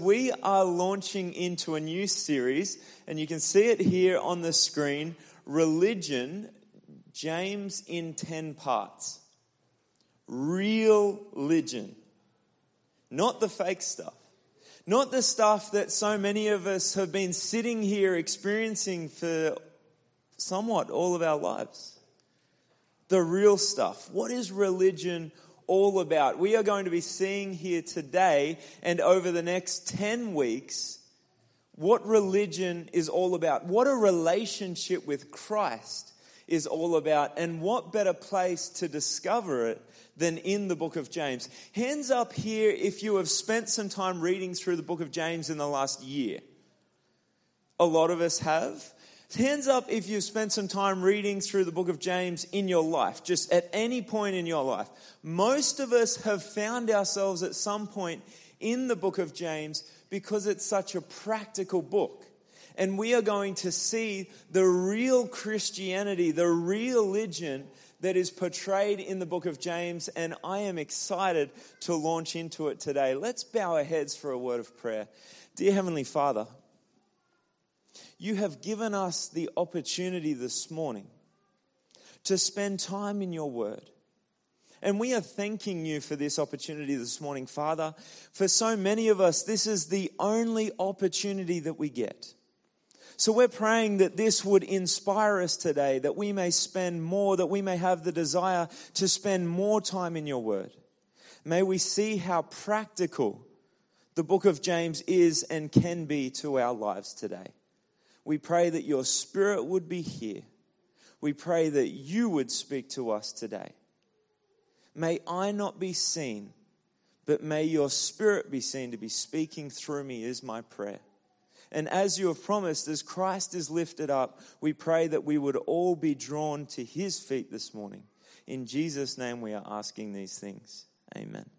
We are launching into a new series, and you can see it here on the screen Religion, James in 10 parts. Real religion. Not the fake stuff. Not the stuff that so many of us have been sitting here experiencing for somewhat all of our lives. The real stuff. What is religion all about. We are going to be seeing here today and over the next 10 weeks what religion is all about, what a relationship with Christ is all about, and what better place to discover it than in the book of James. Hands up here if you have spent some time reading through the book of James in the last year. A lot of us have. Hands up if you've spent some time reading through the book of James in your life, just at any point in your life. Most of us have found ourselves at some point in the book of James because it's such a practical book. And we are going to see the real Christianity, the real religion that is portrayed in the book of James. And I am excited to launch into it today. Let's bow our heads for a word of prayer. Dear Heavenly Father, you have given us the opportunity this morning to spend time in your word. And we are thanking you for this opportunity this morning, Father. For so many of us, this is the only opportunity that we get. So we're praying that this would inspire us today, that we may spend more, that we may have the desire to spend more time in your word. May we see how practical the book of James is and can be to our lives today. We pray that your spirit would be here. We pray that you would speak to us today. May I not be seen, but may your spirit be seen to be speaking through me, is my prayer. And as you have promised, as Christ is lifted up, we pray that we would all be drawn to his feet this morning. In Jesus' name, we are asking these things. Amen.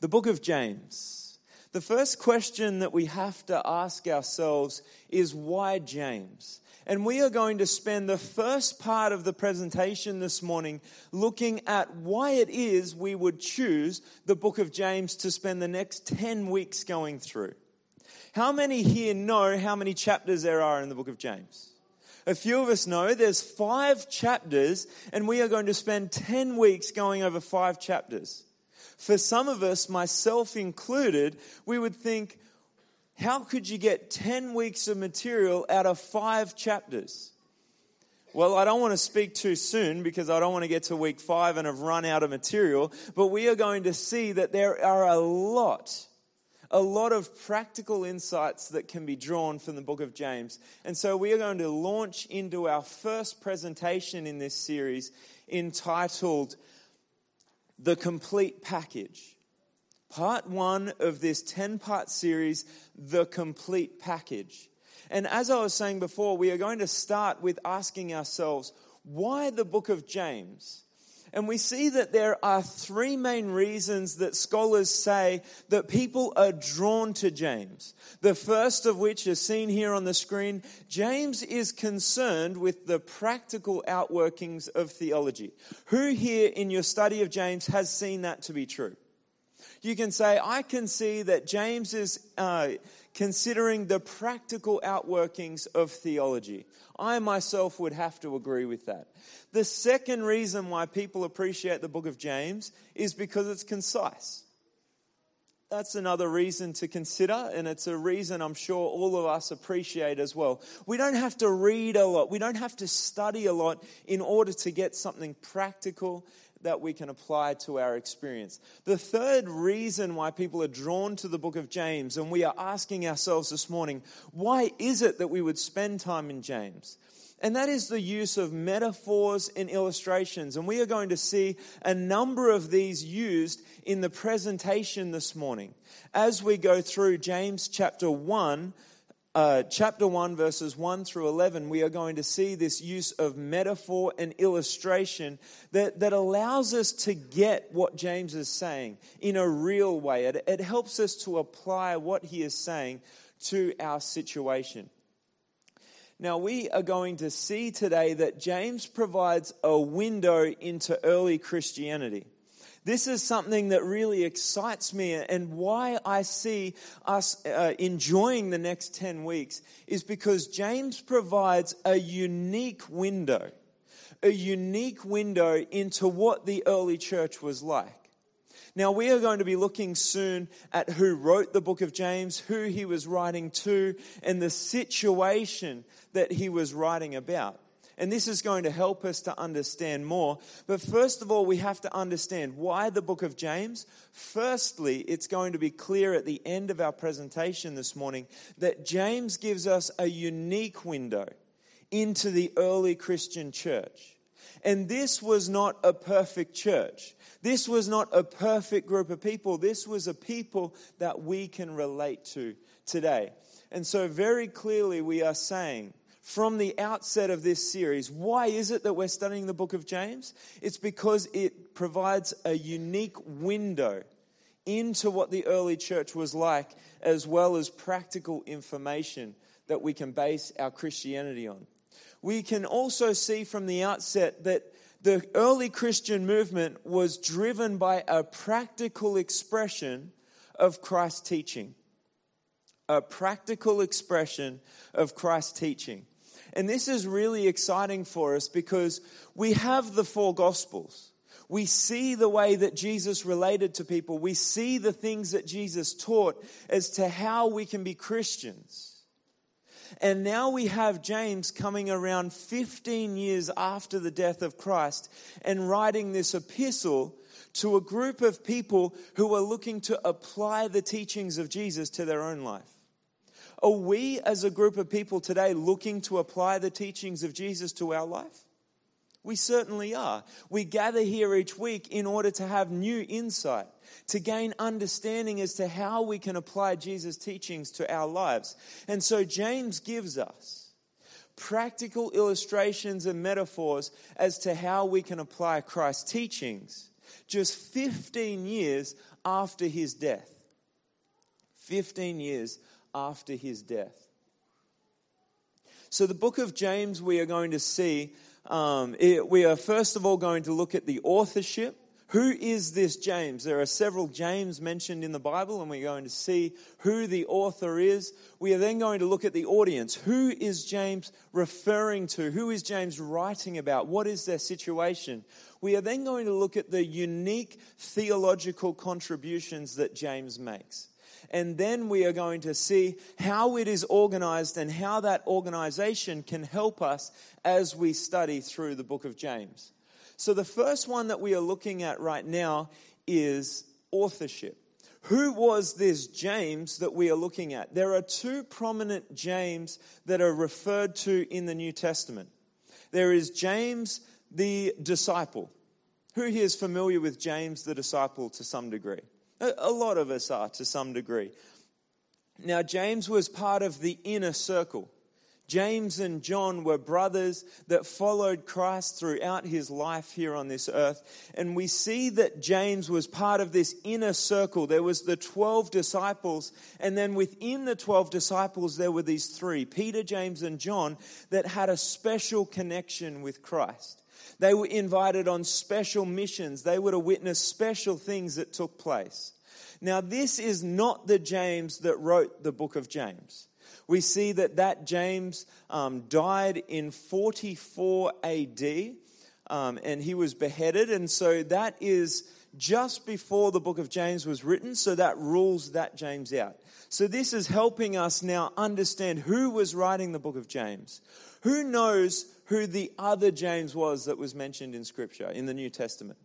The book of James the first question that we have to ask ourselves is why James? And we are going to spend the first part of the presentation this morning looking at why it is we would choose the book of James to spend the next 10 weeks going through. How many here know how many chapters there are in the book of James? A few of us know there's five chapters, and we are going to spend 10 weeks going over five chapters. For some of us, myself included, we would think, how could you get 10 weeks of material out of five chapters? Well, I don't want to speak too soon because I don't want to get to week five and have run out of material, but we are going to see that there are a lot, a lot of practical insights that can be drawn from the book of James. And so we are going to launch into our first presentation in this series entitled the complete package. Part one of this 10 part series, The Complete Package. And as I was saying before, we are going to start with asking ourselves, why the book of James? And we see that there are three main reasons that scholars say that people are drawn to James. The first of which is seen here on the screen. James is concerned with the practical outworkings of theology. Who here in your study of James has seen that to be true? You can say, I can see that James is uh, considering the practical outworkings of theology. I myself would have to agree with that. The second reason why people appreciate the book of James is because it's concise. That's another reason to consider, and it's a reason I'm sure all of us appreciate as well. We don't have to read a lot, we don't have to study a lot in order to get something practical that we can apply to our experience. The third reason why people are drawn to the book of James, and we are asking ourselves this morning, why is it that we would spend time in James? And that is the use of metaphors and illustrations. And we are going to see a number of these used in the presentation this morning as we go through James chapter 1 uh, chapter 1, verses 1 through 11, we are going to see this use of metaphor and illustration that, that allows us to get what James is saying in a real way. It, it helps us to apply what he is saying to our situation. Now, we are going to see today that James provides a window into early Christianity. This is something that really excites me, and why I see us uh, enjoying the next 10 weeks is because James provides a unique window, a unique window into what the early church was like. Now, we are going to be looking soon at who wrote the book of James, who he was writing to, and the situation that he was writing about. And this is going to help us to understand more. But first of all, we have to understand why the book of James. Firstly, it's going to be clear at the end of our presentation this morning that James gives us a unique window into the early Christian church. And this was not a perfect church. This was not a perfect group of people. This was a people that we can relate to today. And so, very clearly, we are saying from the outset of this series. Why is it that we're studying the book of James? It's because it provides a unique window into what the early church was like, as well as practical information that we can base our Christianity on. We can also see from the outset that the early Christian movement was driven by a practical expression of Christ's teaching. A practical expression of Christ's teaching. And this is really exciting for us because we have the four gospels. We see the way that Jesus related to people. We see the things that Jesus taught as to how we can be Christians. And now we have James coming around 15 years after the death of Christ and writing this epistle to a group of people who are looking to apply the teachings of Jesus to their own life. Are we, as a group of people today, looking to apply the teachings of Jesus to our life? We certainly are. We gather here each week in order to have new insight, to gain understanding as to how we can apply Jesus' teachings to our lives. And so James gives us practical illustrations and metaphors as to how we can apply Christ's teachings just 15 years after his death. 15 years after his death. So, the book of James, we are going to see, um, it, we are first of all going to look at the authorship. Who is this James? There are several James mentioned in the Bible, and we're going to see who the author is. We are then going to look at the audience. Who is James referring to? Who is James writing about? What is their situation? We are then going to look at the unique theological contributions that James makes. And then we are going to see how it is organized and how that organization can help us as we study through the book of James. So, the first one that we are looking at right now is authorship. Who was this James that we are looking at? There are two prominent James that are referred to in the New Testament. There is James the disciple. Who here is familiar with James the disciple to some degree? A lot of us are to some degree. Now, James was part of the inner circle. James and John were brothers that followed Christ throughout his life here on this earth. And we see that James was part of this inner circle. There was the 12 disciples, and then within the 12 disciples, there were these three Peter, James, and John that had a special connection with Christ. They were invited on special missions. They were to witness special things that took place. Now, this is not the James that wrote the book of James. We see that that James um, died in 44 AD um, and he was beheaded. And so that is just before the book of James was written. So that rules that James out. So this is helping us now understand who was writing the book of James. Who knows who the other James was that was mentioned in Scripture, in the New Testament.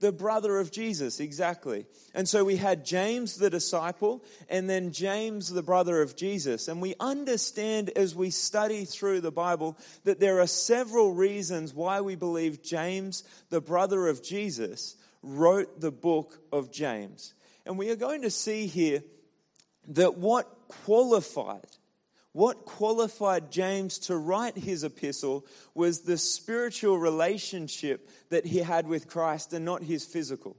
The brother of Jesus, exactly. And so we had James the disciple and then James the brother of Jesus. And we understand as we study through the Bible that there are several reasons why we believe James, the brother of Jesus, wrote the book of James. And we are going to see here that what qualified what qualified James to write his epistle was the spiritual relationship that he had with Christ and not his physical.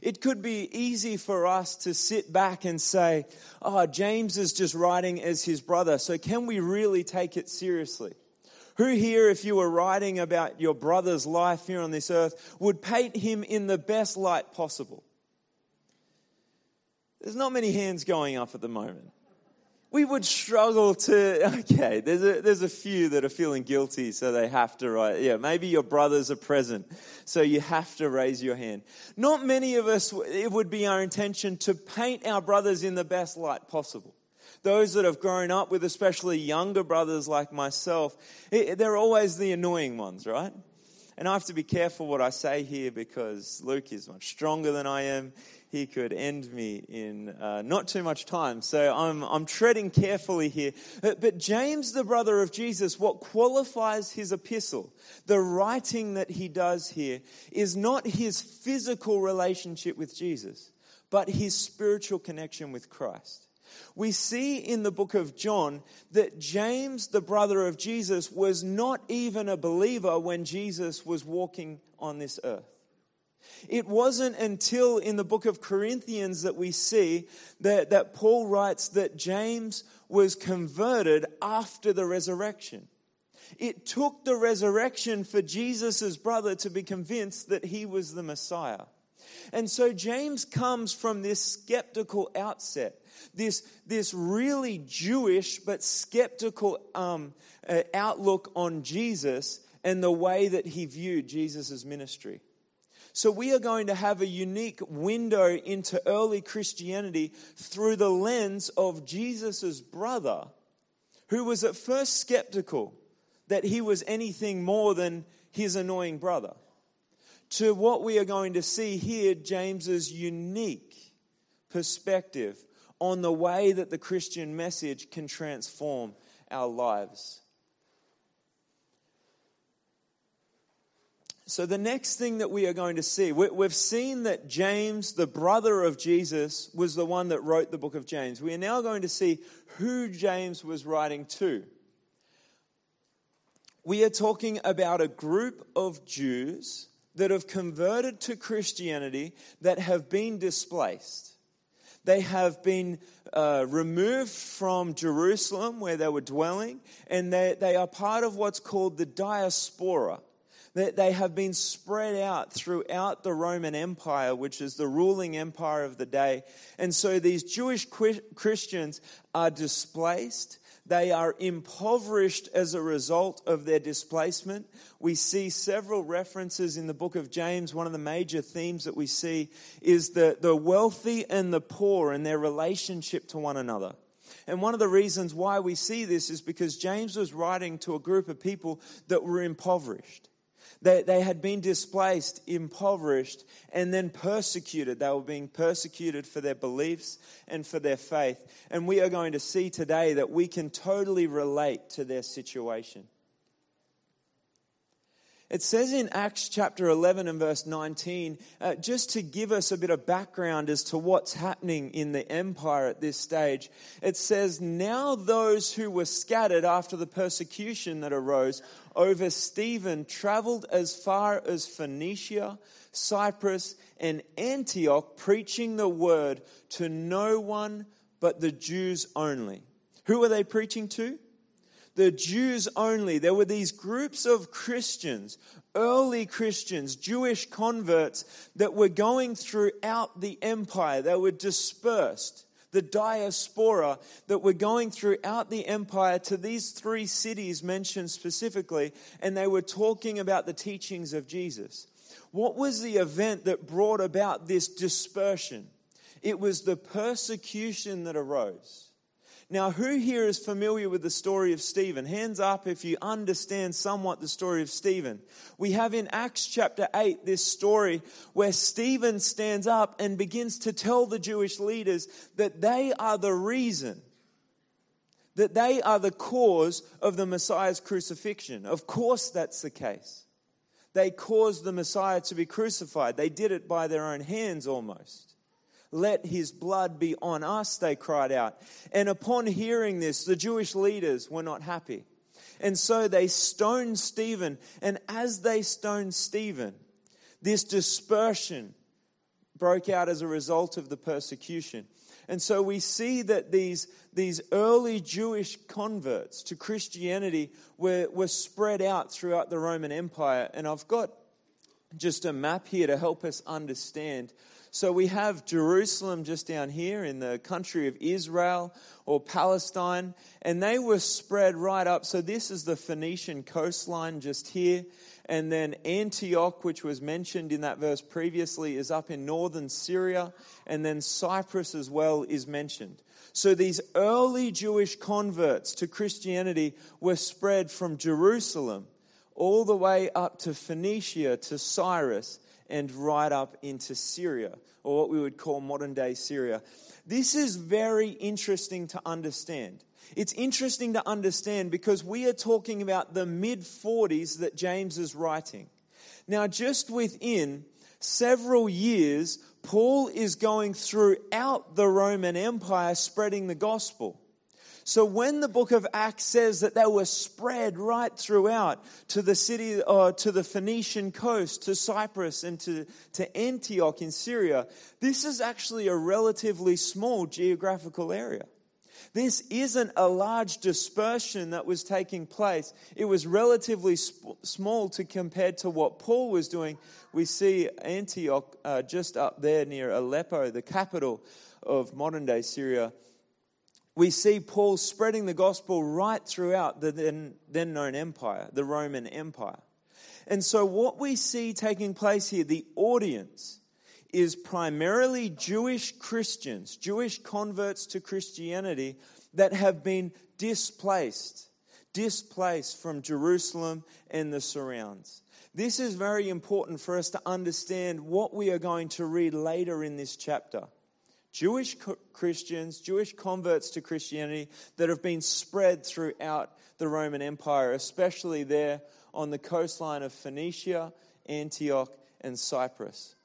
It could be easy for us to sit back and say, oh, James is just writing as his brother, so can we really take it seriously? Who here, if you were writing about your brother's life here on this earth, would paint him in the best light possible? There's not many hands going up at the moment. We would struggle to, okay, there's a, there's a few that are feeling guilty, so they have to write. Yeah, maybe your brothers are present, so you have to raise your hand. Not many of us, it would be our intention to paint our brothers in the best light possible those that have grown up with especially younger brothers like myself, it, they're always the annoying ones, right? And I have to be careful what I say here because Luke is much stronger than I am. He could end me in uh, not too much time. So I'm, I'm treading carefully here. But, but James, the brother of Jesus, what qualifies his epistle, the writing that he does here, is not his physical relationship with Jesus, but his spiritual connection with Christ we see in the book of John that James, the brother of Jesus, was not even a believer when Jesus was walking on this earth. It wasn't until in the book of Corinthians that we see that, that Paul writes that James was converted after the resurrection. It took the resurrection for Jesus' brother to be convinced that he was the Messiah. And so James comes from this skeptical outset this, this really Jewish but skeptical um, uh, outlook on Jesus and the way that he viewed Jesus' ministry. So, we are going to have a unique window into early Christianity through the lens of Jesus' brother, who was at first skeptical that he was anything more than his annoying brother, to what we are going to see here James's unique perspective on the way that the Christian message can transform our lives. So, the next thing that we are going to see, we've seen that James, the brother of Jesus, was the one that wrote the book of James. We are now going to see who James was writing to. We are talking about a group of Jews that have converted to Christianity that have been displaced. They have been uh, removed from Jerusalem where they were dwelling, and they, they are part of what's called the diaspora. They, they have been spread out throughout the Roman Empire, which is the ruling empire of the day. And so these Jewish Christians are displaced they are impoverished as a result of their displacement. We see several references in the book of James. One of the major themes that we see is the, the wealthy and the poor and their relationship to one another. And one of the reasons why we see this is because James was writing to a group of people that were impoverished. They, they had been displaced, impoverished, and then persecuted. They were being persecuted for their beliefs and for their faith. And we are going to see today that we can totally relate to their situation. It says in Acts chapter 11 and verse 19, uh, just to give us a bit of background as to what's happening in the empire at this stage, it says, Now those who were scattered after the persecution that arose over Stephen traveled as far as Phoenicia, Cyprus, and Antioch, preaching the word to no one but the Jews only. Who were they preaching to? The Jews only. There were these groups of Christians, early Christians, Jewish converts that were going throughout the empire. They were dispersed. The diaspora that were going throughout the empire to these three cities mentioned specifically, and they were talking about the teachings of Jesus. What was the event that brought about this dispersion? It was the persecution that arose. Now, who here is familiar with the story of Stephen? Hands up if you understand somewhat the story of Stephen. We have in Acts chapter 8 this story where Stephen stands up and begins to tell the Jewish leaders that they are the reason, that they are the cause of the Messiah's crucifixion. Of course, that's the case. They caused the Messiah to be crucified, they did it by their own hands almost. Let his blood be on us, they cried out. And upon hearing this, the Jewish leaders were not happy. And so they stoned Stephen. And as they stoned Stephen, this dispersion broke out as a result of the persecution. And so we see that these, these early Jewish converts to Christianity were, were spread out throughout the Roman Empire. And I've got just a map here to help us understand. So we have Jerusalem just down here in the country of Israel or Palestine, and they were spread right up. So this is the Phoenician coastline just here. And then Antioch, which was mentioned in that verse previously, is up in northern Syria. And then Cyprus as well is mentioned. So these early Jewish converts to Christianity were spread from Jerusalem all the way up to Phoenicia, to Cyprus, and right up into Syria, or what we would call modern day Syria. This is very interesting to understand. It's interesting to understand because we are talking about the mid 40s that James is writing. Now, just within several years, Paul is going throughout the Roman Empire spreading the gospel. So when the book of Acts says that they were spread right throughout to the city, uh, to the Phoenician coast, to Cyprus, and to, to Antioch in Syria, this is actually a relatively small geographical area. This isn't a large dispersion that was taking place. It was relatively sp- small to compared to what Paul was doing. We see Antioch uh, just up there near Aleppo, the capital of modern day Syria we see Paul spreading the gospel right throughout the then, then known empire, the Roman Empire. And so, what we see taking place here, the audience, is primarily Jewish Christians, Jewish converts to Christianity that have been displaced, displaced from Jerusalem and the surrounds. This is very important for us to understand what we are going to read later in this chapter. Jewish Christians, Jewish converts to Christianity that have been spread throughout the Roman Empire, especially there on the coastline of Phoenicia, Antioch, and Cyprus.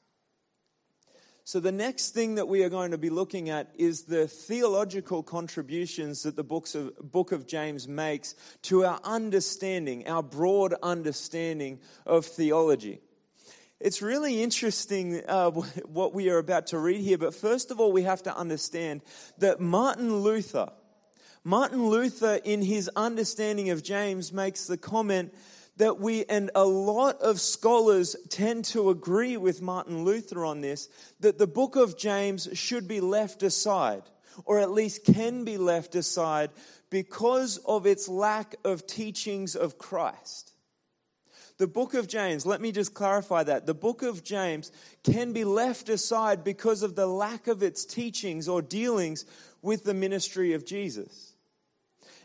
So, the next thing that we are going to be looking at is the theological contributions that the books of, book of James makes to our understanding, our broad understanding of theology. It's really interesting uh, what we are about to read here, but first of all, we have to understand that Martin Luther, Martin Luther, in his understanding of James, makes the comment that we, and a lot of scholars tend to agree with Martin Luther on this, that the book of James should be left aside, or at least can be left aside, because of its lack of teachings of Christ. The book of James, let me just clarify that. The book of James can be left aside because of the lack of its teachings or dealings with the ministry of Jesus.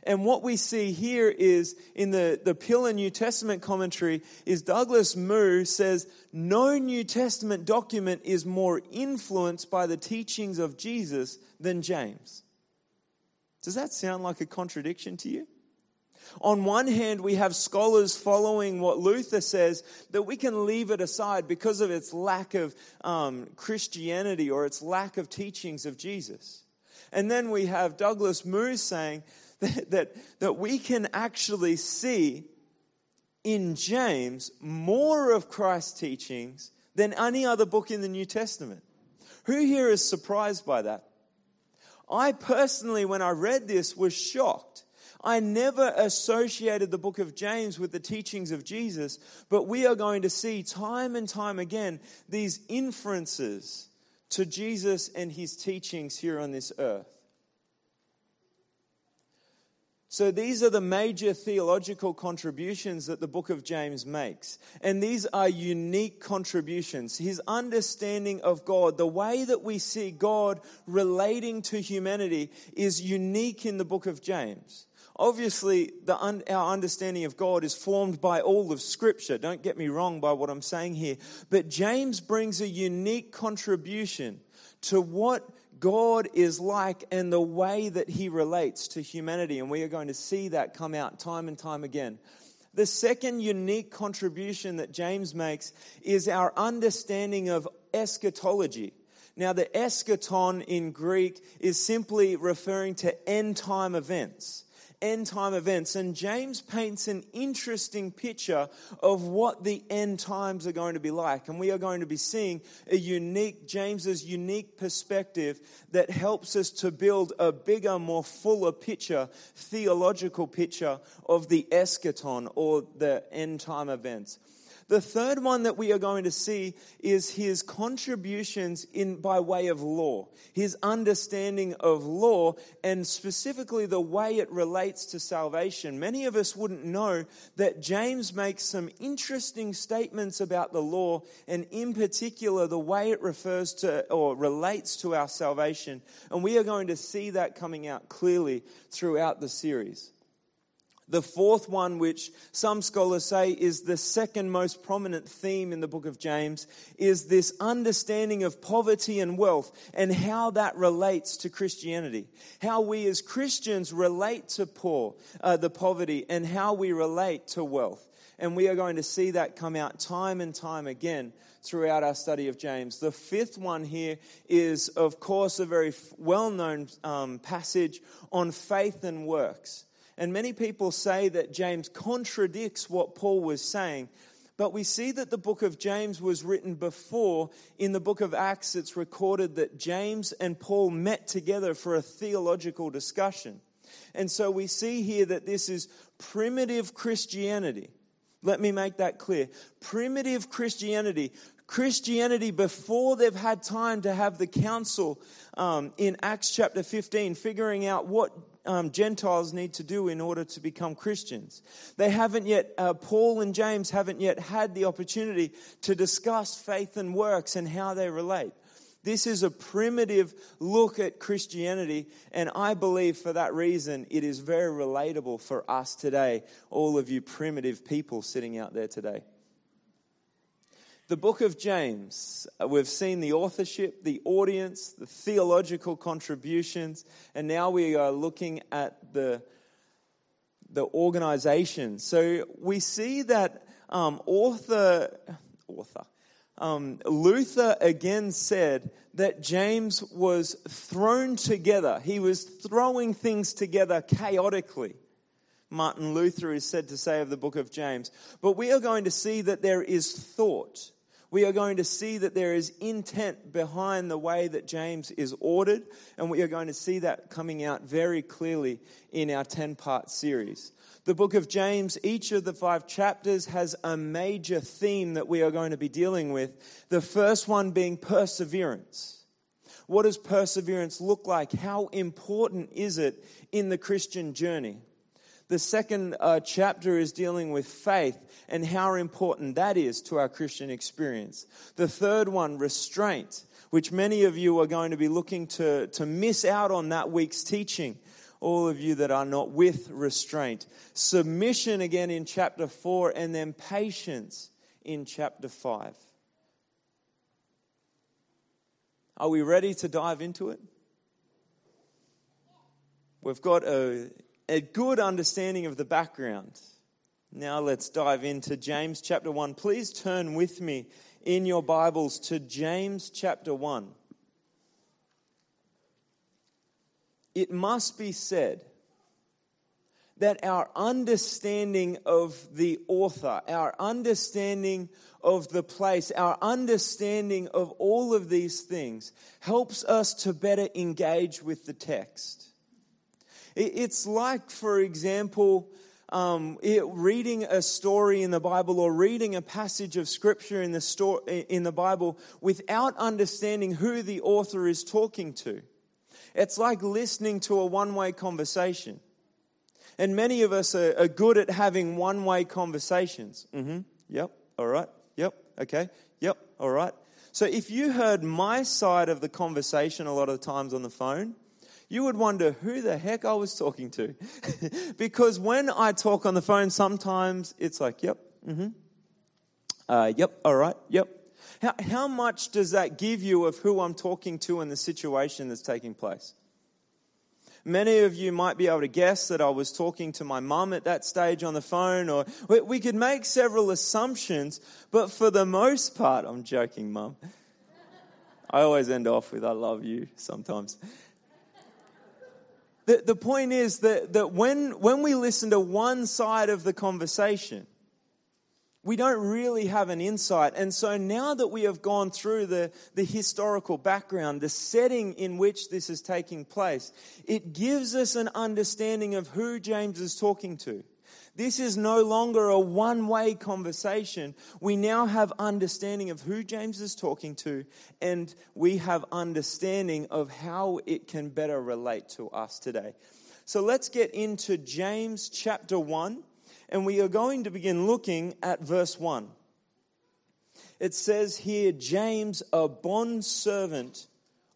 And what we see here is in the, the Pillar New Testament commentary is Douglas Moo says, no New Testament document is more influenced by the teachings of Jesus than James. Does that sound like a contradiction to you? On one hand, we have scholars following what Luther says that we can leave it aside because of its lack of um, Christianity or its lack of teachings of Jesus. And then we have Douglas Moo saying that, that, that we can actually see in James more of Christ's teachings than any other book in the New Testament. Who here is surprised by that? I personally, when I read this, was shocked I never associated the book of James with the teachings of Jesus, but we are going to see time and time again these inferences to Jesus and his teachings here on this earth. So, these are the major theological contributions that the book of James makes. And these are unique contributions. His understanding of God, the way that we see God relating to humanity, is unique in the book of James. Obviously, the, our understanding of God is formed by all of Scripture. Don't get me wrong by what I'm saying here. But James brings a unique contribution to what God is like and the way that he relates to humanity. And we are going to see that come out time and time again. The second unique contribution that James makes is our understanding of eschatology. Now, the eschaton in Greek is simply referring to end time events. End time events. And James paints an interesting picture of what the end times are going to be like. And we are going to be seeing a unique, James's unique perspective that helps us to build a bigger, more fuller picture, theological picture of the eschaton or the end time events. The third one that we are going to see is his contributions in by way of law, his understanding of law, and specifically the way it relates to salvation. Many of us wouldn't know that James makes some interesting statements about the law, and in particular, the way it refers to or relates to our salvation. And we are going to see that coming out clearly throughout the series. The fourth one, which some scholars say is the second most prominent theme in the book of James, is this understanding of poverty and wealth and how that relates to Christianity. How we as Christians relate to poor, uh, the poverty, and how we relate to wealth. And we are going to see that come out time and time again throughout our study of James. The fifth one here is, of course, a very well known um, passage on faith and works. And many people say that James contradicts what Paul was saying. But we see that the book of James was written before. In the book of Acts, it's recorded that James and Paul met together for a theological discussion. And so we see here that this is primitive Christianity. Let me make that clear. Primitive Christianity. Christianity before they've had time to have the council um, in Acts chapter 15, figuring out what um, Gentiles need to do in order to become Christians. They haven't yet, uh, Paul and James haven't yet had the opportunity to discuss faith and works and how they relate. This is a primitive look at Christianity, and I believe for that reason it is very relatable for us today, all of you primitive people sitting out there today. The book of James, uh, we've seen the authorship, the audience, the theological contributions, and now we are looking at the, the organization. So we see that um, author, author, um, Luther again said that James was thrown together. He was throwing things together chaotically. Martin Luther is said to say of the book of James. But we are going to see that there is thought we are going to see that there is intent behind the way that James is ordered, and we are going to see that coming out very clearly in our 10 part series. The book of James, each of the five chapters has a major theme that we are going to be dealing with. The first one being perseverance. What does perseverance look like? How important is it in the Christian journey? The second uh, chapter is dealing with faith and how important that is to our Christian experience. The third one, restraint, which many of you are going to be looking to, to miss out on that week's teaching. All of you that are not with restraint. Submission again in chapter 4, and then patience in chapter 5. Are we ready to dive into it? We've got a a good understanding of the background. Now let's dive into James chapter 1. Please turn with me in your Bibles to James chapter 1. It must be said that our understanding of the author, our understanding of the place, our understanding of all of these things helps us to better engage with the text. It's like, for example, um, it, reading a story in the Bible or reading a passage of scripture in the, sto- in the Bible without understanding who the author is talking to. It's like listening to a one way conversation. And many of us are, are good at having one way conversations. Mm-hmm. Yep. All right. Yep. Okay. Yep. All right. So if you heard my side of the conversation a lot of times on the phone, you would wonder who the heck I was talking to. because when I talk on the phone, sometimes it's like, yep, mm-hmm. Uh, yep, all right, yep. How, how much does that give you of who I'm talking to and the situation that's taking place? Many of you might be able to guess that I was talking to my mum at that stage on the phone, or we could make several assumptions, but for the most part, I'm joking, mum. I always end off with I love you sometimes. The, the point is that, that when, when we listen to one side of the conversation, we don't really have an insight. And so now that we have gone through the, the historical background, the setting in which this is taking place, it gives us an understanding of who James is talking to. This is no longer a one way conversation. We now have understanding of who James is talking to, and we have understanding of how it can better relate to us today. So let's get into James chapter 1 and we are going to begin looking at verse 1. It says here, James, a bond servant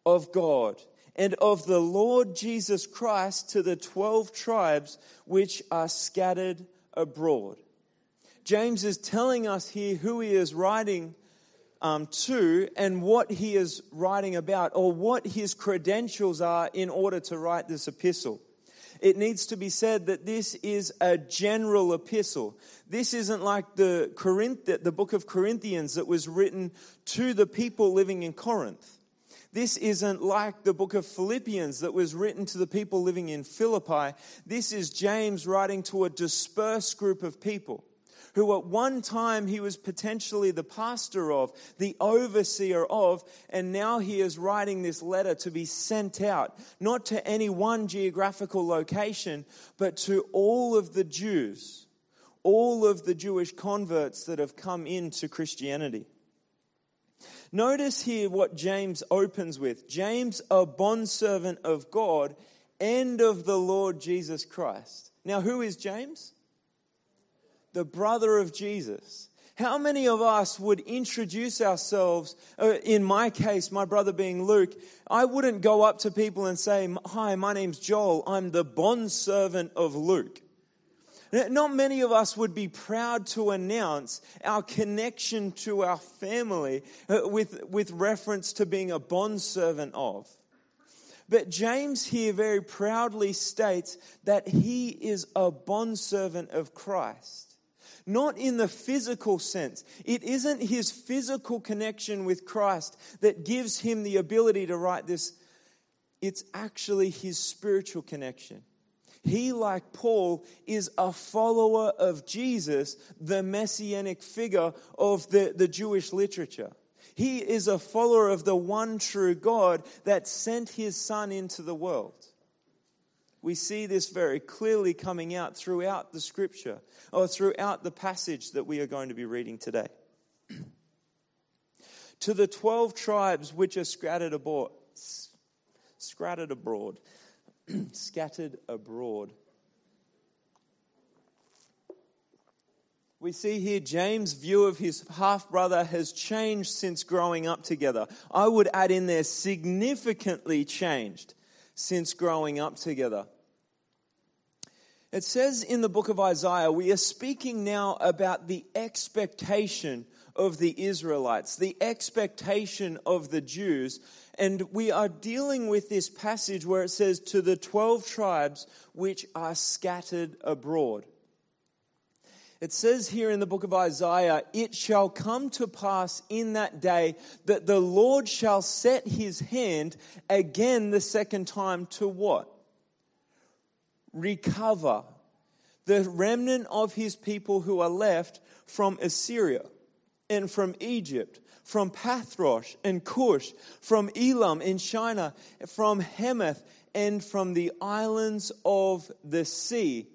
of God and of the Lord Jesus Christ to the 12 tribes which are scattered abroad. James is telling us here who he is writing um, to and what he is writing about, or what his credentials are in order to write this epistle it needs to be said that this is a general epistle. This isn't like the Corinth, the book of Corinthians that was written to the people living in Corinth. This isn't like the book of Philippians that was written to the people living in Philippi. This is James writing to a dispersed group of people who at one time he was potentially the pastor of, the overseer of, and now he is writing this letter to be sent out, not to any one geographical location, but to all of the Jews, all of the Jewish converts that have come into Christianity. Notice here what James opens with James, a bondservant of God and of the Lord Jesus Christ. Now, who is James? the brother of Jesus. How many of us would introduce ourselves? Uh, in my case, my brother being Luke, I wouldn't go up to people and say, Hi, my name's Joel. I'm the bond servant of Luke. Not many of us would be proud to announce our connection to our family uh, with, with reference to being a bond servant of. But James here very proudly states that he is a bondservant of Christ not in the physical sense. It isn't his physical connection with Christ that gives him the ability to write this. It's actually his spiritual connection. He, like Paul, is a follower of Jesus, the messianic figure of the, the Jewish literature. He is a follower of the one true God that sent his son into the world we see this very clearly coming out throughout the scripture or throughout the passage that we are going to be reading today. to the 12 tribes which are scattered abroad, scattered abroad, scattered abroad. We see here James' view of his half brother has changed since growing up together. I would add in there significantly changed since growing up together. It says in the book of Isaiah, we are speaking now about the expectation of the Israelites, the expectation of the Jews. And we are dealing with this passage where it says, to the 12 tribes which are scattered abroad. It says here in the book of Isaiah, it shall come to pass in that day that the Lord shall set his hand again the second time to what? Recover the remnant of his people who are left from Assyria and from Egypt, from Pathros and Cush, from Elam in Shinar, from Hamath and from the islands of the sea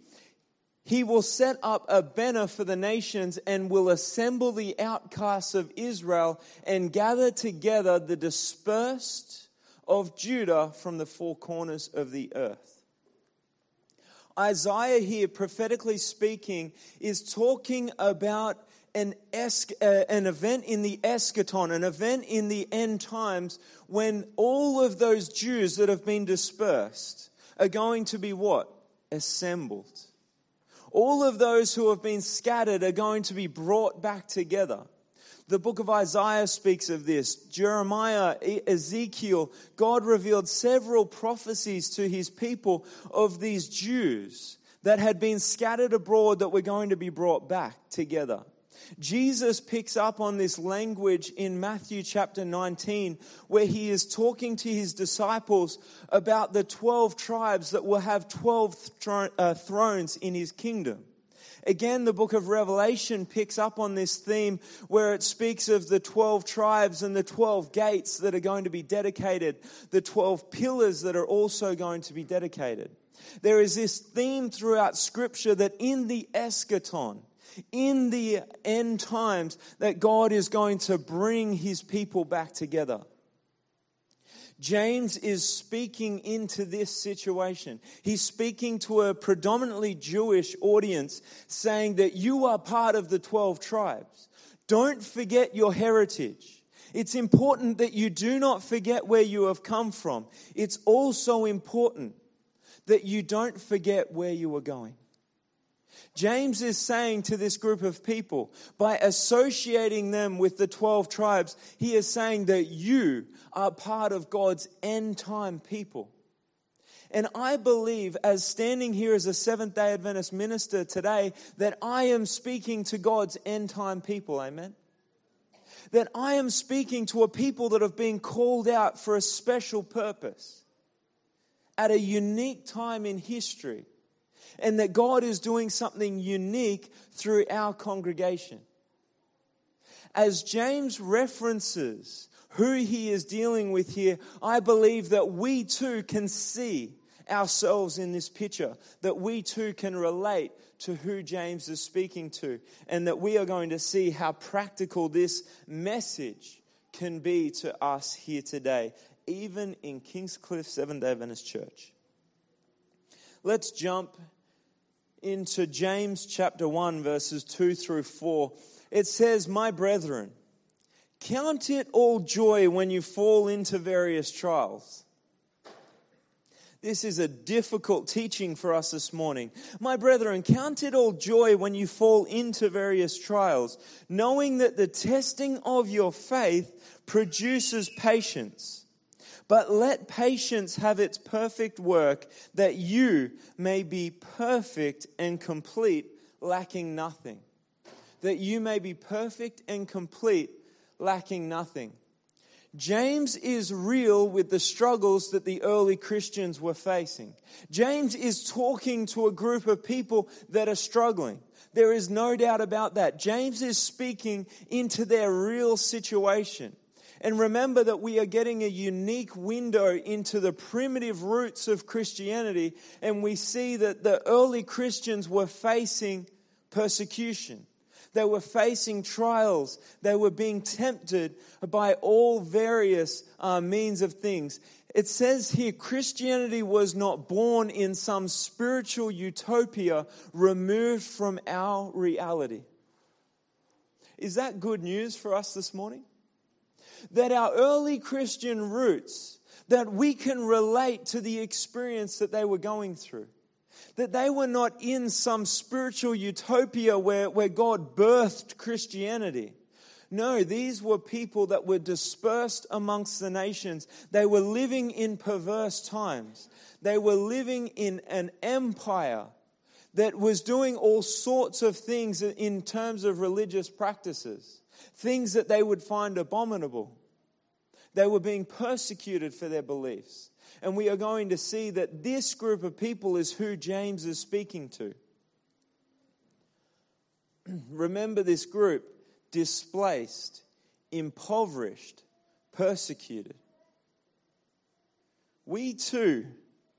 he will set up a banner for the nations and will assemble the outcasts of Israel and gather together the dispersed of Judah from the four corners of the earth. Isaiah, here, prophetically speaking, is talking about an, es- uh, an event in the eschaton, an event in the end times when all of those Jews that have been dispersed are going to be what? Assembled all of those who have been scattered are going to be brought back together. The book of Isaiah speaks of this. Jeremiah, Ezekiel, God revealed several prophecies to his people of these Jews that had been scattered abroad that were going to be brought back together. Jesus picks up on this language in Matthew chapter 19, where he is talking to his disciples about the 12 tribes that will have 12 uh, thrones in his kingdom. Again, the book of Revelation picks up on this theme where it speaks of the 12 tribes and the 12 gates that are going to be dedicated, the 12 pillars that are also going to be dedicated. There is this theme throughout Scripture that in the eschaton, in the end times, that God is going to bring his people back together. James is speaking into this situation. He's speaking to a predominantly Jewish audience, saying that you are part of the 12 tribes. Don't forget your heritage. It's important that you do not forget where you have come from. It's also important that you don't forget where you are going. James is saying to this group of people, by associating them with the 12 tribes, he is saying that you are part of God's end time people. And I believe, as standing here as a Seventh day Adventist minister today, that I am speaking to God's end time people. Amen. That I am speaking to a people that have been called out for a special purpose at a unique time in history and that God is doing something unique through our congregation. As James references who he is dealing with here, I believe that we too can see ourselves in this picture, that we too can relate to who James is speaking to, and that we are going to see how practical this message can be to us here today, even in Kingscliff Seventh day Adventist Church. Let's jump into James chapter 1, verses 2 through 4, it says, My brethren, count it all joy when you fall into various trials. This is a difficult teaching for us this morning. My brethren, count it all joy when you fall into various trials, knowing that the testing of your faith produces patience. But let patience have its perfect work, that you may be perfect and complete, lacking nothing. That you may be perfect and complete, lacking nothing. James is real with the struggles that the early Christians were facing. James is talking to a group of people that are struggling. There is no doubt about that. James is speaking into their real situation. And remember that we are getting a unique window into the primitive roots of Christianity. And we see that the early Christians were facing persecution. They were facing trials. They were being tempted by all various uh, means of things. It says here Christianity was not born in some spiritual utopia removed from our reality. Is that good news for us this morning? That our early Christian roots, that we can relate to the experience that they were going through. That they were not in some spiritual utopia where, where God birthed Christianity. No, these were people that were dispersed amongst the nations. They were living in perverse times. They were living in an empire that was doing all sorts of things in terms of religious practices things that they would find abominable. They were being persecuted for their beliefs. And we are going to see that this group of people is who James is speaking to. Remember this group displaced, impoverished, persecuted. We too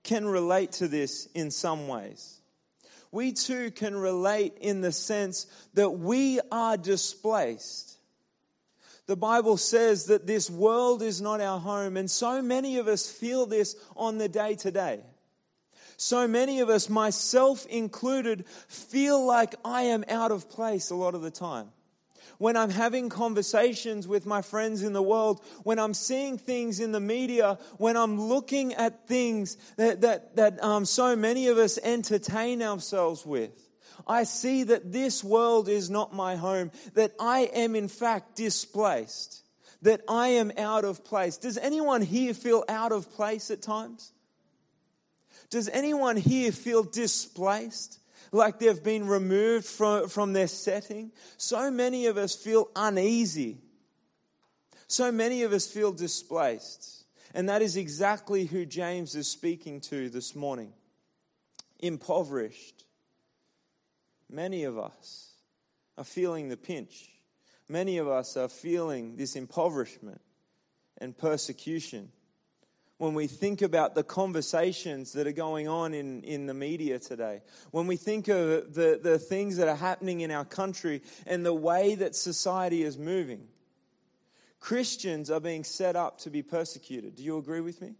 can relate to this in some ways. We too can relate in the sense that we are displaced the Bible says that this world is not our home, and so many of us feel this on the day to day. So many of us, myself included, feel like I am out of place a lot of the time. When I'm having conversations with my friends in the world, when I'm seeing things in the media, when I'm looking at things that, that, that um, so many of us entertain ourselves with. I see that this world is not my home, that I am in fact displaced, that I am out of place. Does anyone here feel out of place at times? Does anyone here feel displaced? like they've been removed from, from their setting. So many of us feel uneasy. So many of us feel displaced. And that is exactly who James is speaking to this morning. Impoverished. Many of us are feeling the pinch. Many of us are feeling this impoverishment and persecution when we think about the conversations that are going on in, in the media today, when we think of the, the things that are happening in our country and the way that society is moving, Christians are being set up to be persecuted. Do you agree with me?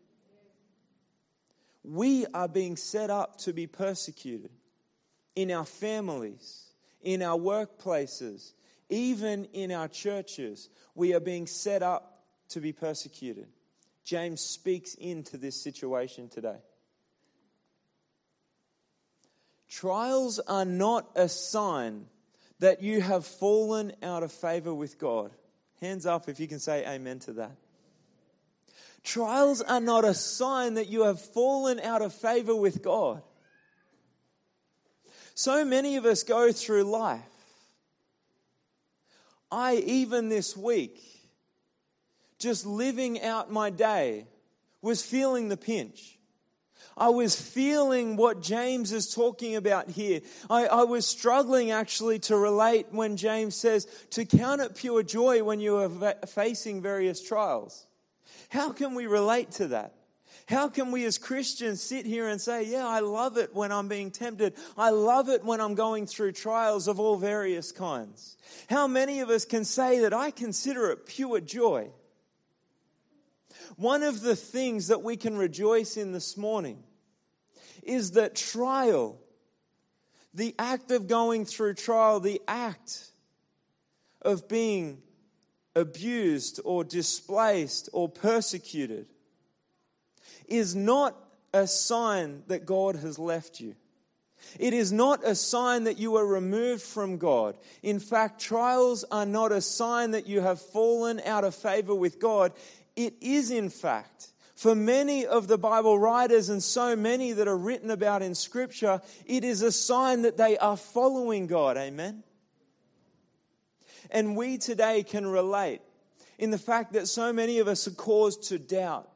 We are being set up to be persecuted in our families, in our workplaces, even in our churches. We are being set up to be persecuted. James speaks into this situation today. Trials are not a sign that you have fallen out of favor with God. Hands up if you can say amen to that. Trials are not a sign that you have fallen out of favor with God. So many of us go through life. I, even this week, just living out my day, was feeling the pinch. I was feeling what James is talking about here. I, I, was struggling actually to relate when James says to count it pure joy when you are facing various trials. How can we relate to that? How can we as Christians sit here and say, Yeah, I love it when I'm being tempted. I love it when I'm going through trials of all various kinds. How many of us can say that I consider it pure joy? One of the things that we can rejoice in this morning is that trial, the act of going through trial, the act of being abused or displaced or persecuted, is not a sign that God has left you. It is not a sign that you are removed from God. In fact, trials are not a sign that you have fallen out of favor with God. It is, in fact, for many of the Bible writers and so many that are written about in Scripture, it is a sign that they are following God. Amen? And we today can relate in the fact that so many of us are caused to doubt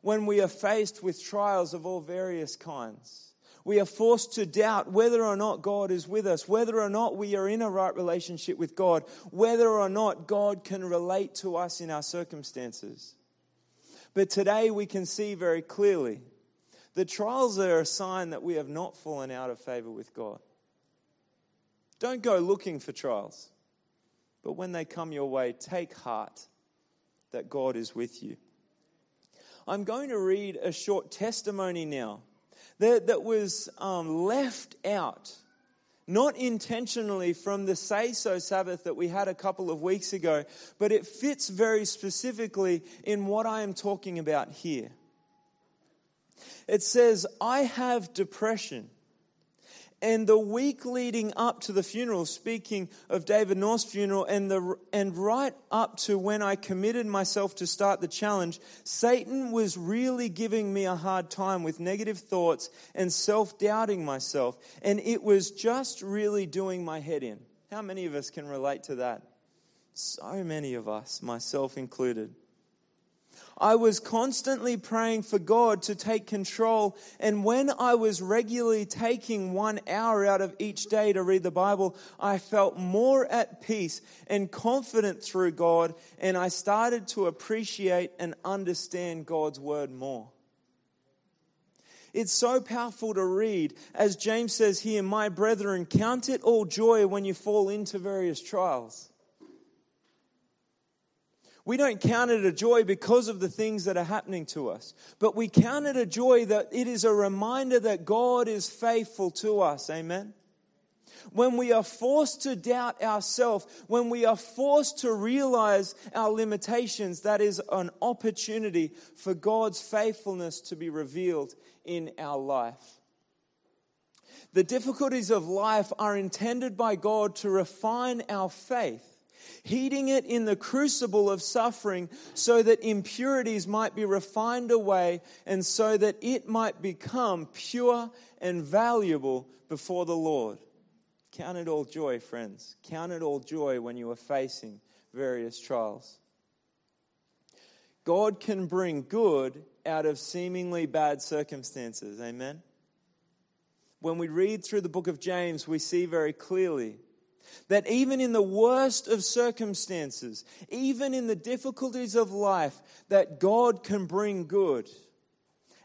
when we are faced with trials of all various kinds we are forced to doubt whether or not God is with us, whether or not we are in a right relationship with God, whether or not God can relate to us in our circumstances. But today we can see very clearly the trials are a sign that we have not fallen out of favor with God. Don't go looking for trials, but when they come your way, take heart that God is with you. I'm going to read a short testimony now that, that was um, left out, not intentionally from the Say So Sabbath that we had a couple of weeks ago, but it fits very specifically in what I am talking about here. It says, I have depression. And the week leading up to the funeral, speaking of David North's funeral, and, the, and right up to when I committed myself to start the challenge, Satan was really giving me a hard time with negative thoughts and self doubting myself. And it was just really doing my head in. How many of us can relate to that? So many of us, myself included. I was constantly praying for God to take control. And when I was regularly taking one hour out of each day to read the Bible, I felt more at peace and confident through God. And I started to appreciate and understand God's word more. It's so powerful to read. As James says here, my brethren, count it all joy when you fall into various trials. We don't count it a joy because of the things that are happening to us, but we count it a joy that it is a reminder that God is faithful to us. Amen. When we are forced to doubt ourselves, when we are forced to realize our limitations, that is an opportunity for God's faithfulness to be revealed in our life. The difficulties of life are intended by God to refine our faith heating it in the crucible of suffering so that impurities might be refined away and so that it might become pure and valuable before the Lord. Count it all joy, friends. Count it all joy when you are facing various trials. God can bring good out of seemingly bad circumstances. Amen. When we read through the book of James, we see very clearly that even in the worst of circumstances, even in the difficulties of life, that God can bring good.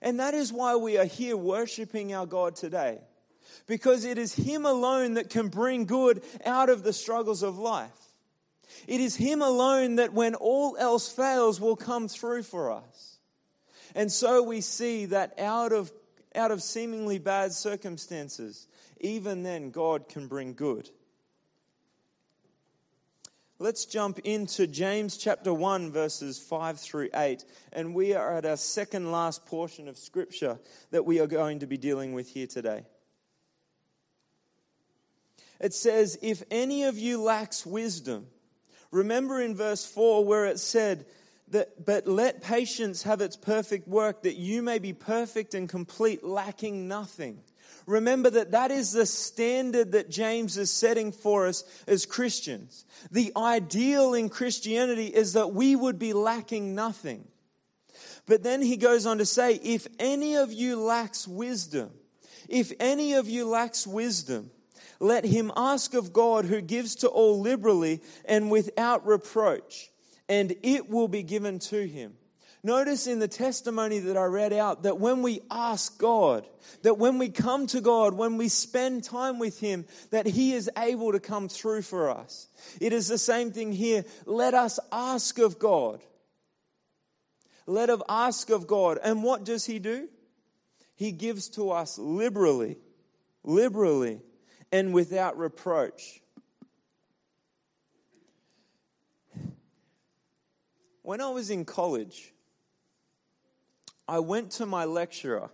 And that is why we are here worshiping our God today. Because it is Him alone that can bring good out of the struggles of life. It is Him alone that, when all else fails, will come through for us. And so we see that out of, out of seemingly bad circumstances, even then, God can bring good. Let's jump into James chapter 1, verses 5 through 8. And we are at our second last portion of scripture that we are going to be dealing with here today. It says, If any of you lacks wisdom, remember in verse 4 where it said, that, but let patience have its perfect work, that you may be perfect and complete, lacking nothing. Remember that that is the standard that James is setting for us as Christians. The ideal in Christianity is that we would be lacking nothing. But then he goes on to say, if any of you lacks wisdom, if any of you lacks wisdom, let him ask of God who gives to all liberally and without reproach, and it will be given to him. Notice in the testimony that I read out that when we ask God, that when we come to God, when we spend time with Him, that He is able to come through for us. It is the same thing here. Let us ask of God. Let us ask of God. And what does He do? He gives to us liberally, liberally, and without reproach. When I was in college, I went to my lecturer.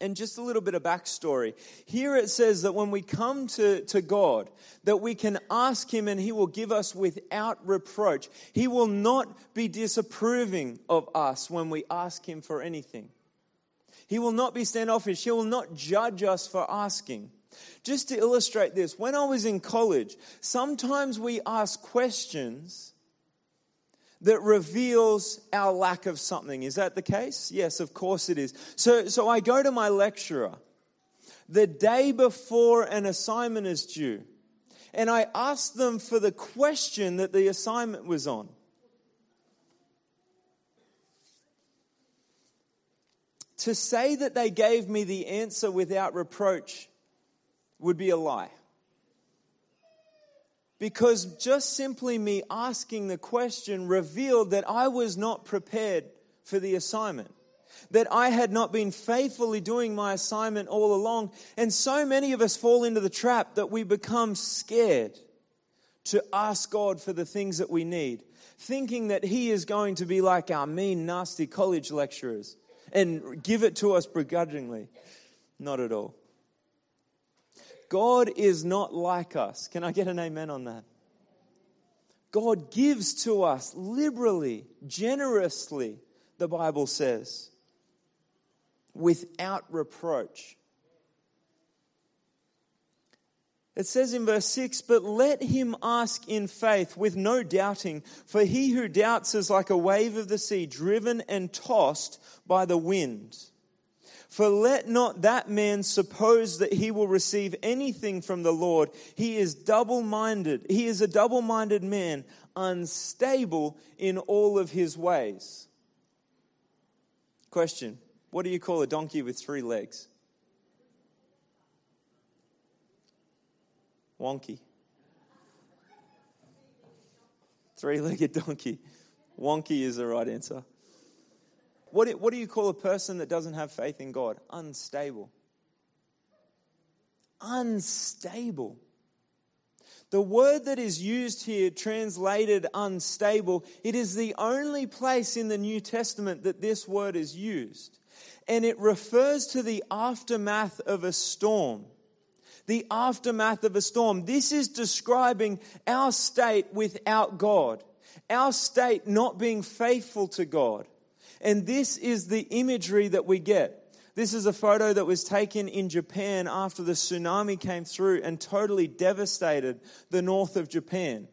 And just a little bit of backstory. Here it says that when we come to, to God, that we can ask Him and He will give us without reproach. He will not be disapproving of us when we ask Him for anything. He will not be standoffish. He will not judge us for asking. Just to illustrate this, when I was in college, sometimes we ask questions that reveals our lack of something. Is that the case? Yes, of course it is. So, so I go to my lecturer the day before an assignment is due, and I ask them for the question that the assignment was on. To say that they gave me the answer without reproach would be a lie because just simply me asking the question revealed that I was not prepared for the assignment. That I had not been faithfully doing my assignment all along. And so many of us fall into the trap that we become scared to ask God for the things that we need, thinking that He is going to be like our mean, nasty college lecturers and give it to us begrudgingly. Not at all. God is not like us. Can I get an amen on that? God gives to us liberally, generously, the Bible says, without reproach. It says in verse 6, but let him ask in faith with no doubting, for he who doubts is like a wave of the sea, driven and tossed by the wind. For let not that man suppose that he will receive anything from the Lord. He is double minded. He is a double minded man, unstable in all of his ways. Question What do you call a donkey with three legs? Wonky. Three legged donkey. Wonky is the right answer. What do, what do you call a person that doesn't have faith in God? Unstable. Unstable. The word that is used here, translated unstable, it is the only place in the New Testament that this word is used. And it refers to the aftermath of a storm. the aftermath of a storm. This is describing our state without God, our state not being faithful to God. And this is the imagery that we get. This is a photo that was taken in Japan after the tsunami came through and totally devastated the north of Japan.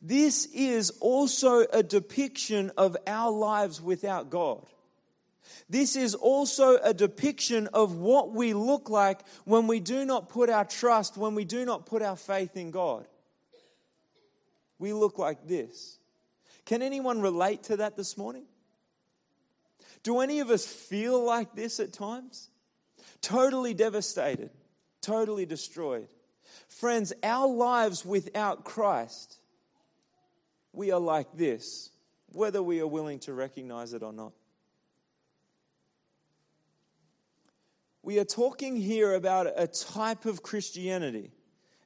This is also a depiction of our lives without God. This is also a depiction of what we look like when we do not put our trust, when we do not put our faith in God. We look like this. Can anyone relate to that this morning? Do any of us feel like this at times? Totally devastated, totally destroyed. Friends, our lives without Christ, we are like this, whether we are willing to recognize it or not. We are talking here about a type of Christianity.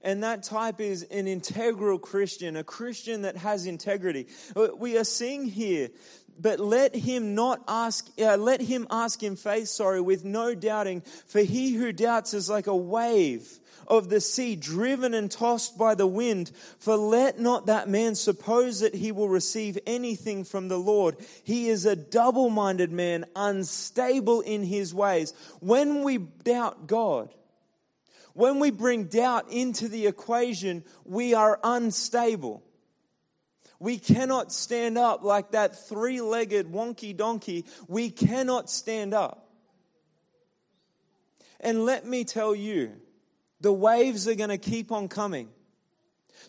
And that type is an integral Christian, a Christian that has integrity. We are seeing here but let him not ask, uh, let him ask in faith, sorry, with no doubting, for he who doubts is like a wave of the sea driven and tossed by the wind. For let not that man suppose that he will receive anything from the Lord. He is a double minded man, unstable in his ways. When we doubt God, when we bring doubt into the equation, we are unstable. We cannot stand up like that three legged wonky donkey. We cannot stand up. And let me tell you, the waves are going to keep on coming.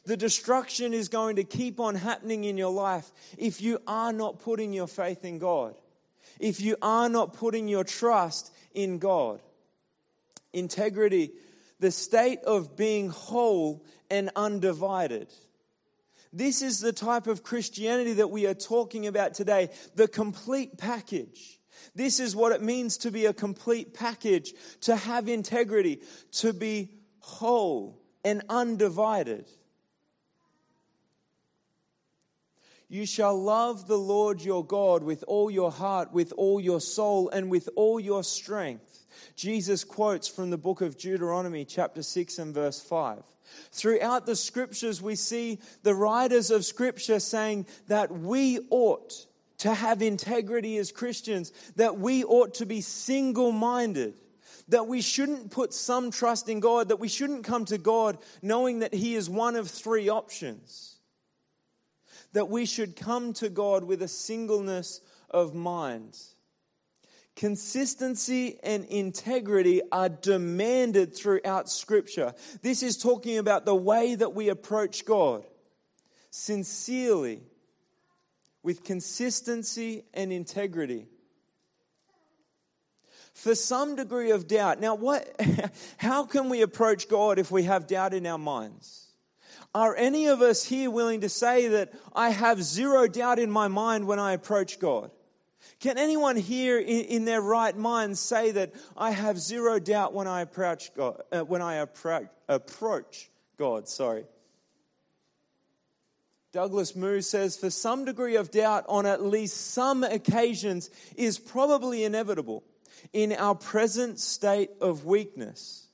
The destruction is going to keep on happening in your life if you are not putting your faith in God, if you are not putting your trust in God. Integrity, the state of being whole and undivided. This is the type of Christianity that we are talking about today the complete package. This is what it means to be a complete package, to have integrity, to be whole and undivided. You shall love the Lord your God with all your heart, with all your soul, and with all your strength. Jesus quotes from the book of Deuteronomy, chapter 6 and verse 5. Throughout the scriptures, we see the writers of scripture saying that we ought to have integrity as Christians, that we ought to be single minded, that we shouldn't put some trust in God, that we shouldn't come to God knowing that He is one of three options, that we should come to God with a singleness of mind. Consistency and integrity are demanded throughout Scripture. This is talking about the way that we approach God sincerely, with consistency and integrity. For some degree of doubt. Now, what, how can we approach God if we have doubt in our minds? Are any of us here willing to say that I have zero doubt in my mind when I approach God? Can anyone here in, in, their right mind say that I have zero doubt when I approach God? Uh, when I approach, approach God, sorry. Douglas Moo says, for some degree of doubt on at least some occasions is probably inevitable in our present state of weakness.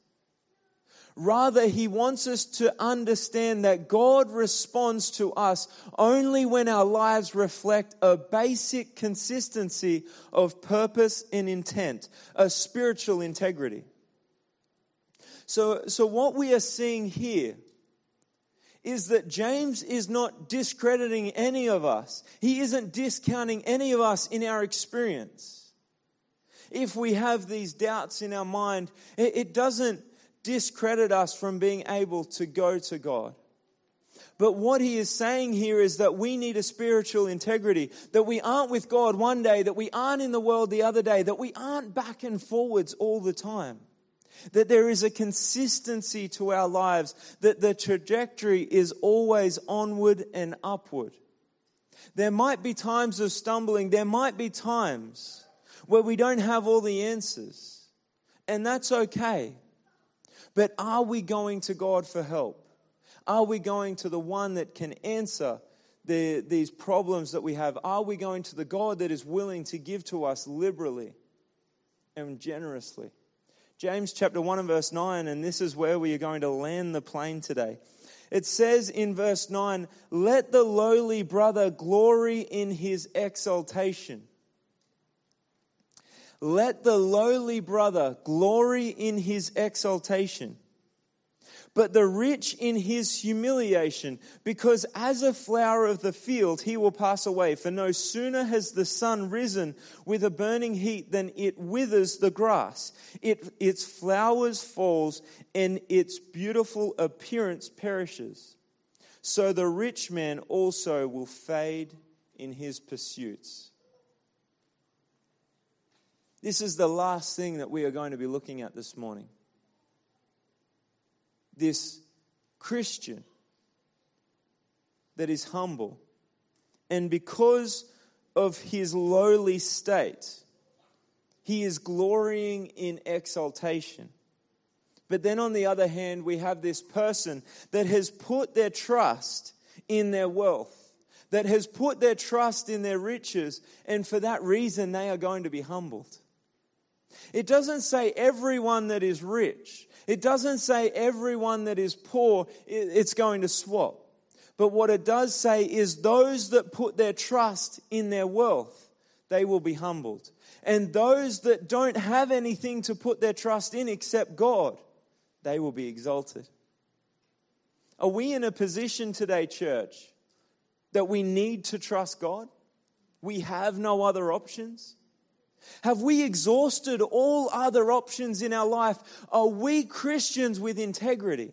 Rather, he wants us to understand that God responds to us only when our lives reflect a basic consistency of purpose and intent, a spiritual integrity. So, so what we are seeing here is that James is not discrediting any of us. He isn't discounting any of us in our experience. If we have these doubts in our mind, it, it doesn't discredit us from being able to go to God. But what he is saying here is that we need a spiritual integrity, that we aren't with God one day, that we aren't in the world the other day, that we aren't back and forwards all the time. That there is a consistency to our lives, that the trajectory is always onward and upward. There might be times of stumbling, there might be times where we don't have all the answers, and that's okay. But are we going to God for help? Are we going to the one that can answer the, these problems that we have? Are we going to the God that is willing to give to us liberally and generously? James chapter 1 and verse 9, and this is where we are going to land the plane today. It says in verse 9, Let the lowly brother glory in his exaltation. Let the lowly brother glory in his exaltation but the rich in his humiliation, because as a flower of the field he will pass away. For no sooner has the sun risen with a burning heat than it withers the grass. It, its flowers falls and its beautiful appearance perishes. So the rich man also will fade in his pursuits. This is the last thing that we are going to be looking at this morning this Christian that is humble. And because of his lowly state, he is glorying in exaltation. But then on the other hand, we have this person that has put their trust in their wealth, that has put their trust in their riches, and for that reason, they are going to be humbled. It doesn't say everyone that is rich. It doesn't say everyone that is poor, it's going to swap. But what it does say is those that put their trust in their wealth, they will be humbled. And those that don't have anything to put their trust in except God, they will be exalted. Are we in a position today, church, that we need to trust God? We have no other options? Have we exhausted all other options in our life? Are we Christians with integrity?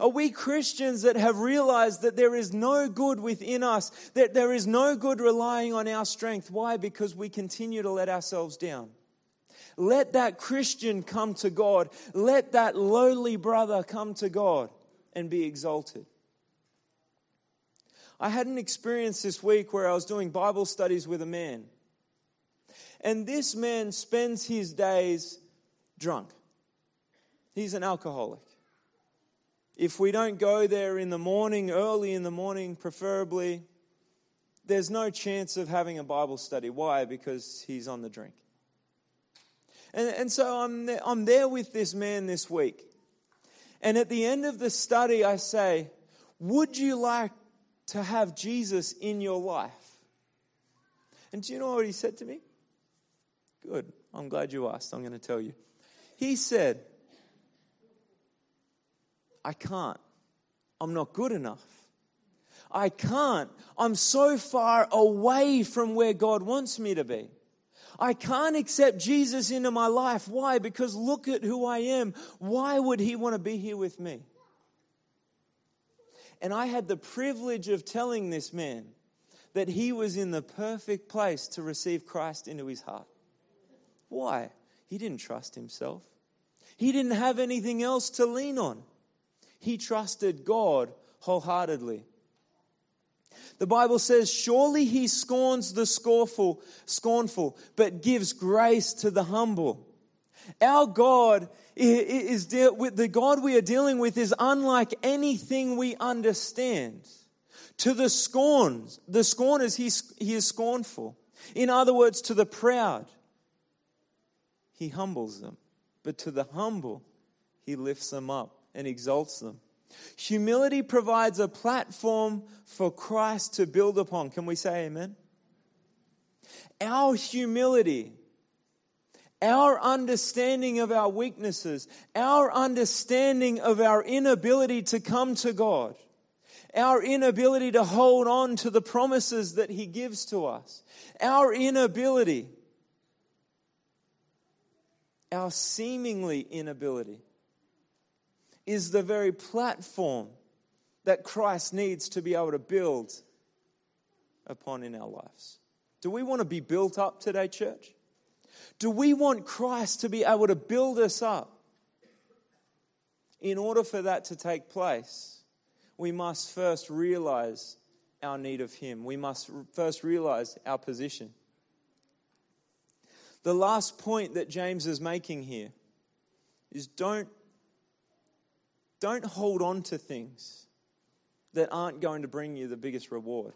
Are we Christians that have realized that there is no good within us, that there is no good relying on our strength? Why? Because we continue to let ourselves down. Let that Christian come to God. Let that lowly brother come to God and be exalted. I had an experience this week where I was doing Bible studies with a man. And this man spends his days drunk. He's an alcoholic. If we don't go there in the morning, early in the morning, preferably, there's no chance of having a Bible study. Why? Because he's on the drink. And, and so I'm there, I'm there with this man this week. And at the end of the study, I say, Would you like to have Jesus in your life? And do you know what he said to me? Good. I'm glad you asked. I'm going to tell you. He said, I can't. I'm not good enough. I can't. I'm so far away from where God wants me to be. I can't accept Jesus into my life. Why? Because look at who I am. Why would He want to be here with me? And I had the privilege of telling this man that he was in the perfect place to receive Christ into his heart. Why? He didn't trust himself. He didn't have anything else to lean on. He trusted God wholeheartedly. The Bible says, Surely he scorns the scornful, scornful, but gives grace to the humble. Our God is with the God we are dealing with is unlike anything we understand. To the scorns, the scorners, he, he is scornful. In other words, to the proud, he humbles them. But to the humble, he lifts them up and exalts them. Humility provides a platform for Christ to build upon. Can we say amen? Our humility, our understanding of our weaknesses, our understanding of our inability to come to God, our inability to hold on to the promises that He gives to us, our inability our seemingly inability is the very platform that Christ needs to be able to build upon in our lives. Do we want to be built up today, church? Do we want Christ to be able to build us up? In order for that to take place, we must first realize our need of Him. We must first realize our position. The last point that James is making here is don't, don't hold on to things that aren't going to bring you the biggest reward.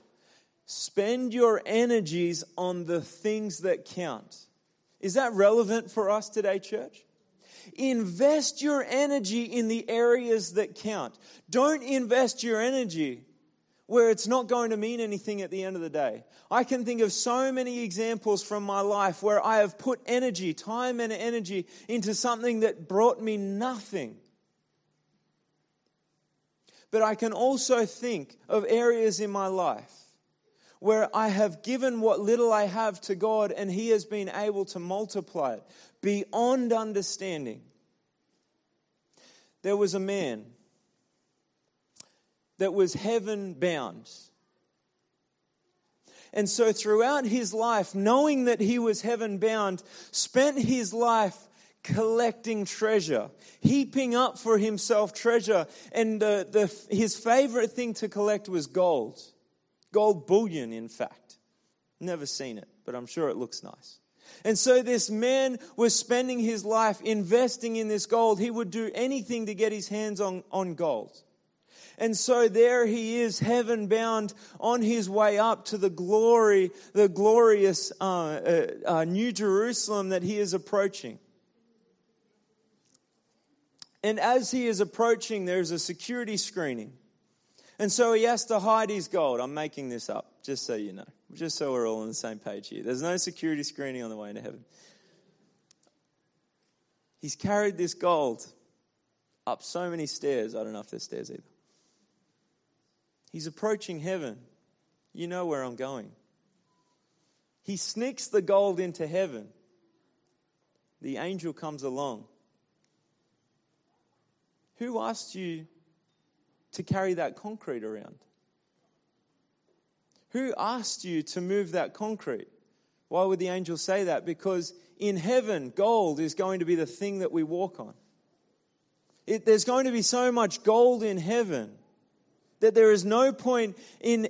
Spend your energies on the things that count. Is that relevant for us today, church? Invest your energy in the areas that count. Don't invest your energy where it's not going to mean anything at the end of the day. I can think of so many examples from my life where I have put energy, time and energy into something that brought me nothing. But I can also think of areas in my life where I have given what little I have to God and He has been able to multiply it beyond understanding. There was a man that was heaven bound. And so, throughout his life, knowing that he was heaven bound, spent his life collecting treasure, heaping up for himself treasure. And the, his favorite thing to collect was gold. Gold bullion, in fact. Never seen it, but I'm sure it looks nice. And so this man was spending his life investing in this gold. He would do anything to get his hands on, on gold. And so there he is, heaven bound, on his way up to the glory, the glorious uh, uh, uh, New Jerusalem that he is approaching. And as he is approaching, there's a security screening. And so he has to hide his gold. I'm making this up, just so you know, just so we're all on the same page here. There's no security screening on the way into heaven. He's carried this gold up so many stairs. I don't know if there's stairs either. He's approaching heaven. You know where I'm going. He sneaks the gold into heaven. The angel comes along. Who asked you to carry that concrete around? Who asked you to move that concrete? Why would the angel say that? Because in heaven, gold is going to be the thing that we walk on. It, there's going to be so much gold in heaven that there is no point in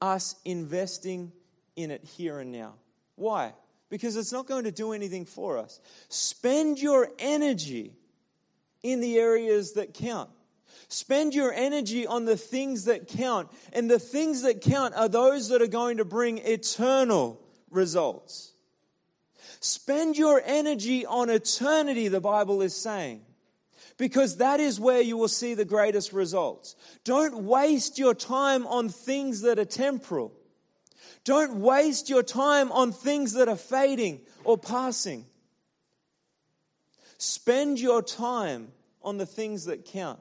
us investing in it here and now. Why? Because it's not going to do anything for us. Spend your energy in the areas that count. Spend your energy on the things that count. And the things that count are those that are going to bring eternal results. Spend your energy on eternity, the Bible is saying, because that is where you will see the greatest results. Don't waste your time on things that are temporal. Don't waste your time on things that are fading or passing. Spend your time on the things that count.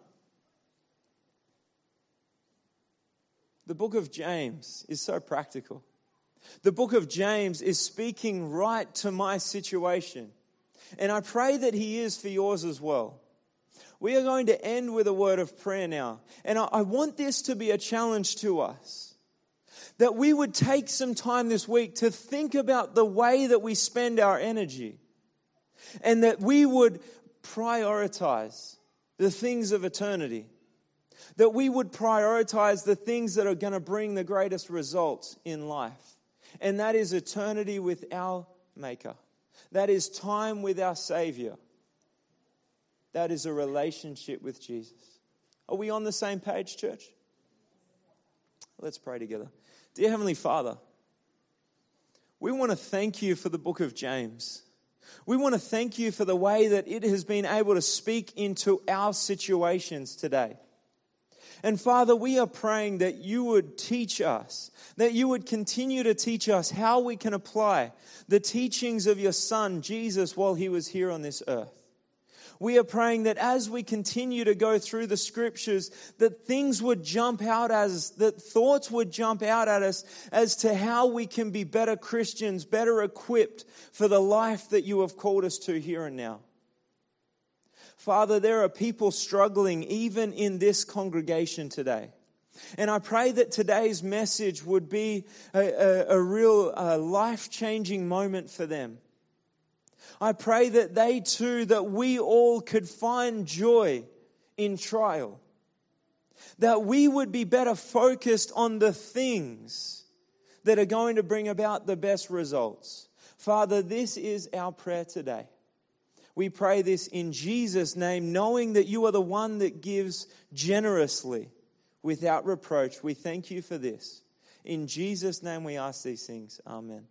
The book of James is so practical. The book of James is speaking right to my situation. And I pray that he is for yours as well. We are going to end with a word of prayer now. And I want this to be a challenge to us. That we would take some time this week to think about the way that we spend our energy. And that we would prioritize the things of eternity that we would prioritize the things that are going to bring the greatest results in life. And that is eternity with our Maker. That is time with our Savior. That is a relationship with Jesus. Are we on the same page, church? Let's pray together. Dear Heavenly Father, we want to thank you for the book of James. We want to thank you for the way that it has been able to speak into our situations today. And Father, we are praying that you would teach us, that you would continue to teach us how we can apply the teachings of your Son, Jesus, while he was here on this earth. We are praying that as we continue to go through the scriptures, that things would jump out at us, that thoughts would jump out at us as to how we can be better Christians, better equipped for the life that you have called us to here and now. Father, there are people struggling even in this congregation today. And I pray that today's message would be a, a, a real uh, life changing moment for them. I pray that they too, that we all could find joy in trial. That we would be better focused on the things that are going to bring about the best results. Father, this is our prayer today. We pray this in Jesus' name, knowing that you are the one that gives generously without reproach. We thank you for this. In Jesus' name we ask these things. Amen.